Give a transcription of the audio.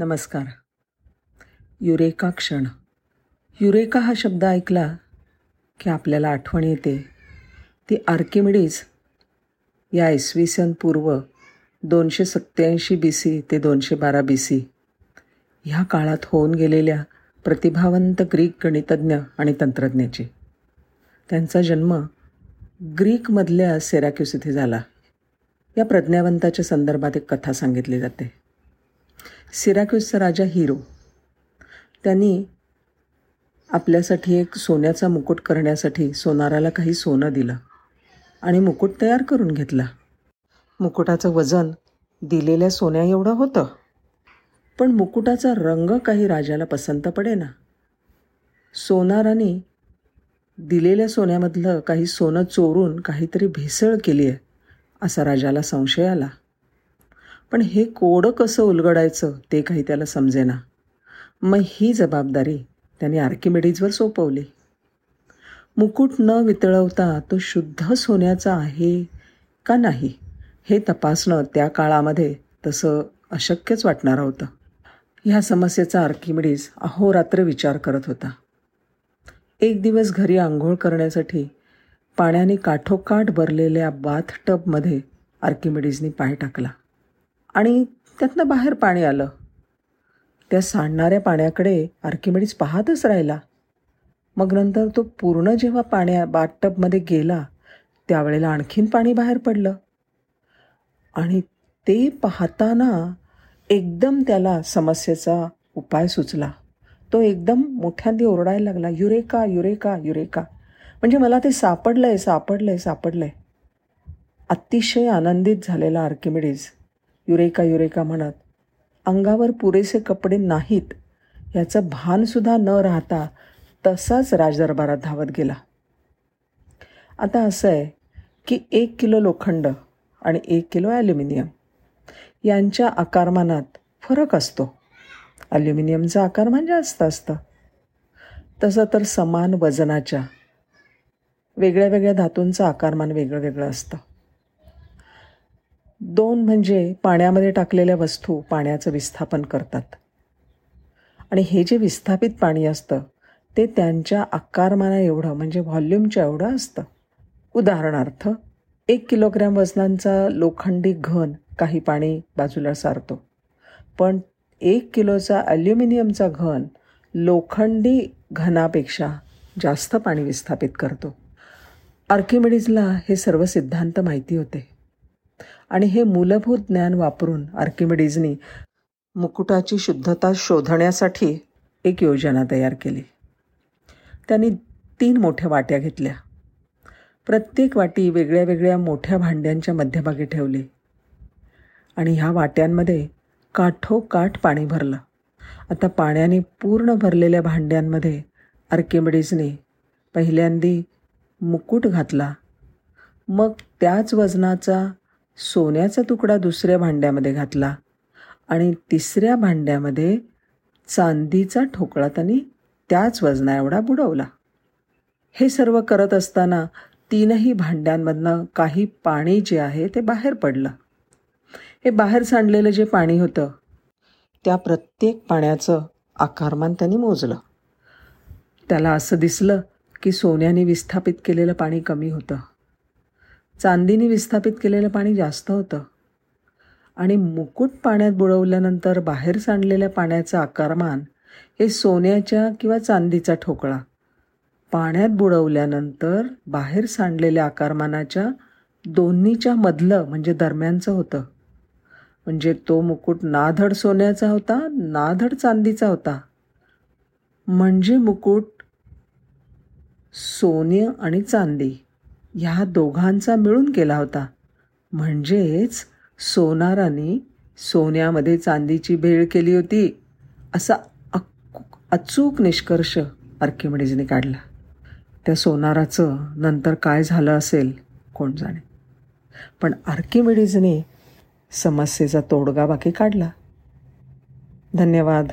नमस्कार. युरेका क्षण. युरेका हा शब्द ऐकला की आपल्याला आठवण येते. ती आर्किमिडीज या इसवी सन पूर्व दोनशे सत्त्याऐंशी बी सी ते दोनशे बारा बी सी ह्या काळात होऊन गेलेल्या प्रतिभावंत ग्रीक गणितज्ञ आणि तंत्रज्ञाची. त्यांचा जन्म ग्रीकमधल्या सेराक्युस इथे झाला. या प्रज्ञावंताच्या संदर्भात एक कथा सांगितली जाते. सिराक्युसचा राजा हिरो. त्यांनी आपल्यासाठी एक सोन्याचा मुकुट करण्यासाठी सोनाराला काही सोनं दिलं आणि मुकुट तयार करून घेतला. मुकुटाचं वजन दिलेल्या सोन्या एवढं होतं. पण मुकुटाचा रंग काही राजाला पसंत पडेना. सोनाराने दिलेल्या सोन्यामधलं काही सोनं चोरून काहीतरी भेसळ केली आहे असा राजाला संशय आला. पण हे कोडं कसं उलगडायचं ते काही त्याला समजेना. मग ही जबाबदारी त्याने आर्किमेडीजवर सोपवली. मुकुट न वितळवता तो शुद्ध सोन्याचा आहे का नाही हे तपासणं त्या काळामध्ये तसं अशक्यच वाटणारं होतं. ह्या समस्येचा आर्किमिडीज अहोरात्र विचार करत होता. एक दिवस घरी आंघोळ करण्यासाठी पाण्याने काठोकाठ भरलेल्या बाथटबमध्ये आर्किमिडीजनी पाय टाकला. आणि त्यातनं बाहेर पाणी आलं. त्या सांडणाऱ्या पाण्याकडे आर्किमिडीज पाहतच राहिला. मग नंतर तो पूर्ण जेव्हा पाण्या बाथटबमध्ये गेला त्यावेळेला आणखीन पाणी बाहेर पडलं. आणि ते पाहताना एकदम त्याला समस्येचा उपाय सुचला. तो एकदम मोठ्यांदी ओरडायला लागला युरेका युरेका युरेका. म्हणजे मला ते सापडलं आहे सापडलं आहे सापडलं आहे अतिशय आनंदित झालेला आर्किमिडीज. युरेका युरेका म्हणत अंगावर पुरेसे कपडे नाहीत. याचं भानसुद्धा न राहता तसाच राजदरबारात धावत गेला. आता असं आहे की एक किलो लोखंड आणि एक किलो ॲल्युमिनियम यांच्या आकारमानात फरक असतो. ॲल्युमिनियमचं आकारमान जास्त असतं. तसं तर समान वजनाच्या वेगळ्या वेगळ्या धातूंचं आकारमान वेगळं वेगळं असतं. दोन म्हणजे पाण्यामध्ये टाकलेल्या वस्तू पाण्याचं विस्थापन करतात. आणि हे जे विस्थापित पाणी असतं ते त्यांच्या आकारमाना एवढं म्हणजे व्हॉल्यूमच्या एवढं असतं. उदाहरणार्थ एक किलोग्रॅम वजनांचा लोखंडी घन काही पाणी बाजूला सारतो. पण एक किलोचा ॲल्युमिनियमचा घन लोखंडी घनापेक्षा जास्त पाणी विस्थापित करतो. आर्किमिडीजला हे सर्व सिद्धांत माहिती होते. आणि हे मूलभूत ज्ञान वापरून आर्किमिडीजनी मुकुटाची शुद्धता शोधण्यासाठी एक योजना तयार केली. त्यांनी तीन मोठ्या वाट्या घेतल्या. प्रत्येक वाटी वेगळ्या वेगळ्या मोठ्या भांड्यांच्या मध्यभागी ठेवली. आणि ह्या वाट्यांमध्ये काठोकाठ पाणी भरलं. आता पाण्याने पूर्ण भरलेल्या भांड्यांमध्ये आर्किमिडीजने पहिल्यांदी मुकुट घातला. मग त्याच वजनाचा सोन्याचा तुकडा दुसऱ्या भांड्यामध्ये घातला आणि तिसऱ्या भांड्यामध्ये चांदीचा ठोकळा त्यांनी त्याच वजना एवढा बुडवला. हे सर्व करत असताना तीनही भांड्यांमधनं काही पाणी जे आहे ते बाहेर पडलं. हे बाहेर सांडलेलं जे पाणी होतं त्या प्रत्येक पाण्याचं आकारमान त्यांनी मोजलं. त्याला असं दिसलं की सोन्याने विस्थापित केलेलं पाणी कमी होतं. चांदीने विस्थापित केलेलं पाणी जास्त होतं. आणि मुकुट पाण्यात बुडवल्यानंतर बाहेर सांडलेल्या पाण्याचं आकारमान हे सोन्याच्या किंवा चांदीचा ठोकळा. पाण्यात बुडवल्यानंतर बाहेर सांडलेल्या आकारमानाच्या दोन्हीच्या मधलं म्हणजे दरम्यानचं होतं. म्हणजे तो मुकुट नाधड सोन्याचा होता नाधड चांदीचा होता. म्हणजे मुकुट सोने आणि चांदी. ह्या दोघांचा मिळून केला होता. म्हणजेच सोनाराने सोन्यामध्ये चांदीची भेळ केली होती. असा अचूक निष्कर्ष आर्किमिडीजने काढला. त्या सोनाराचं नंतर काय झालं असेल कोण जाणे. पण आर्किमिडीजने समस्येचा तोडगा बाकी काढला. धन्यवाद.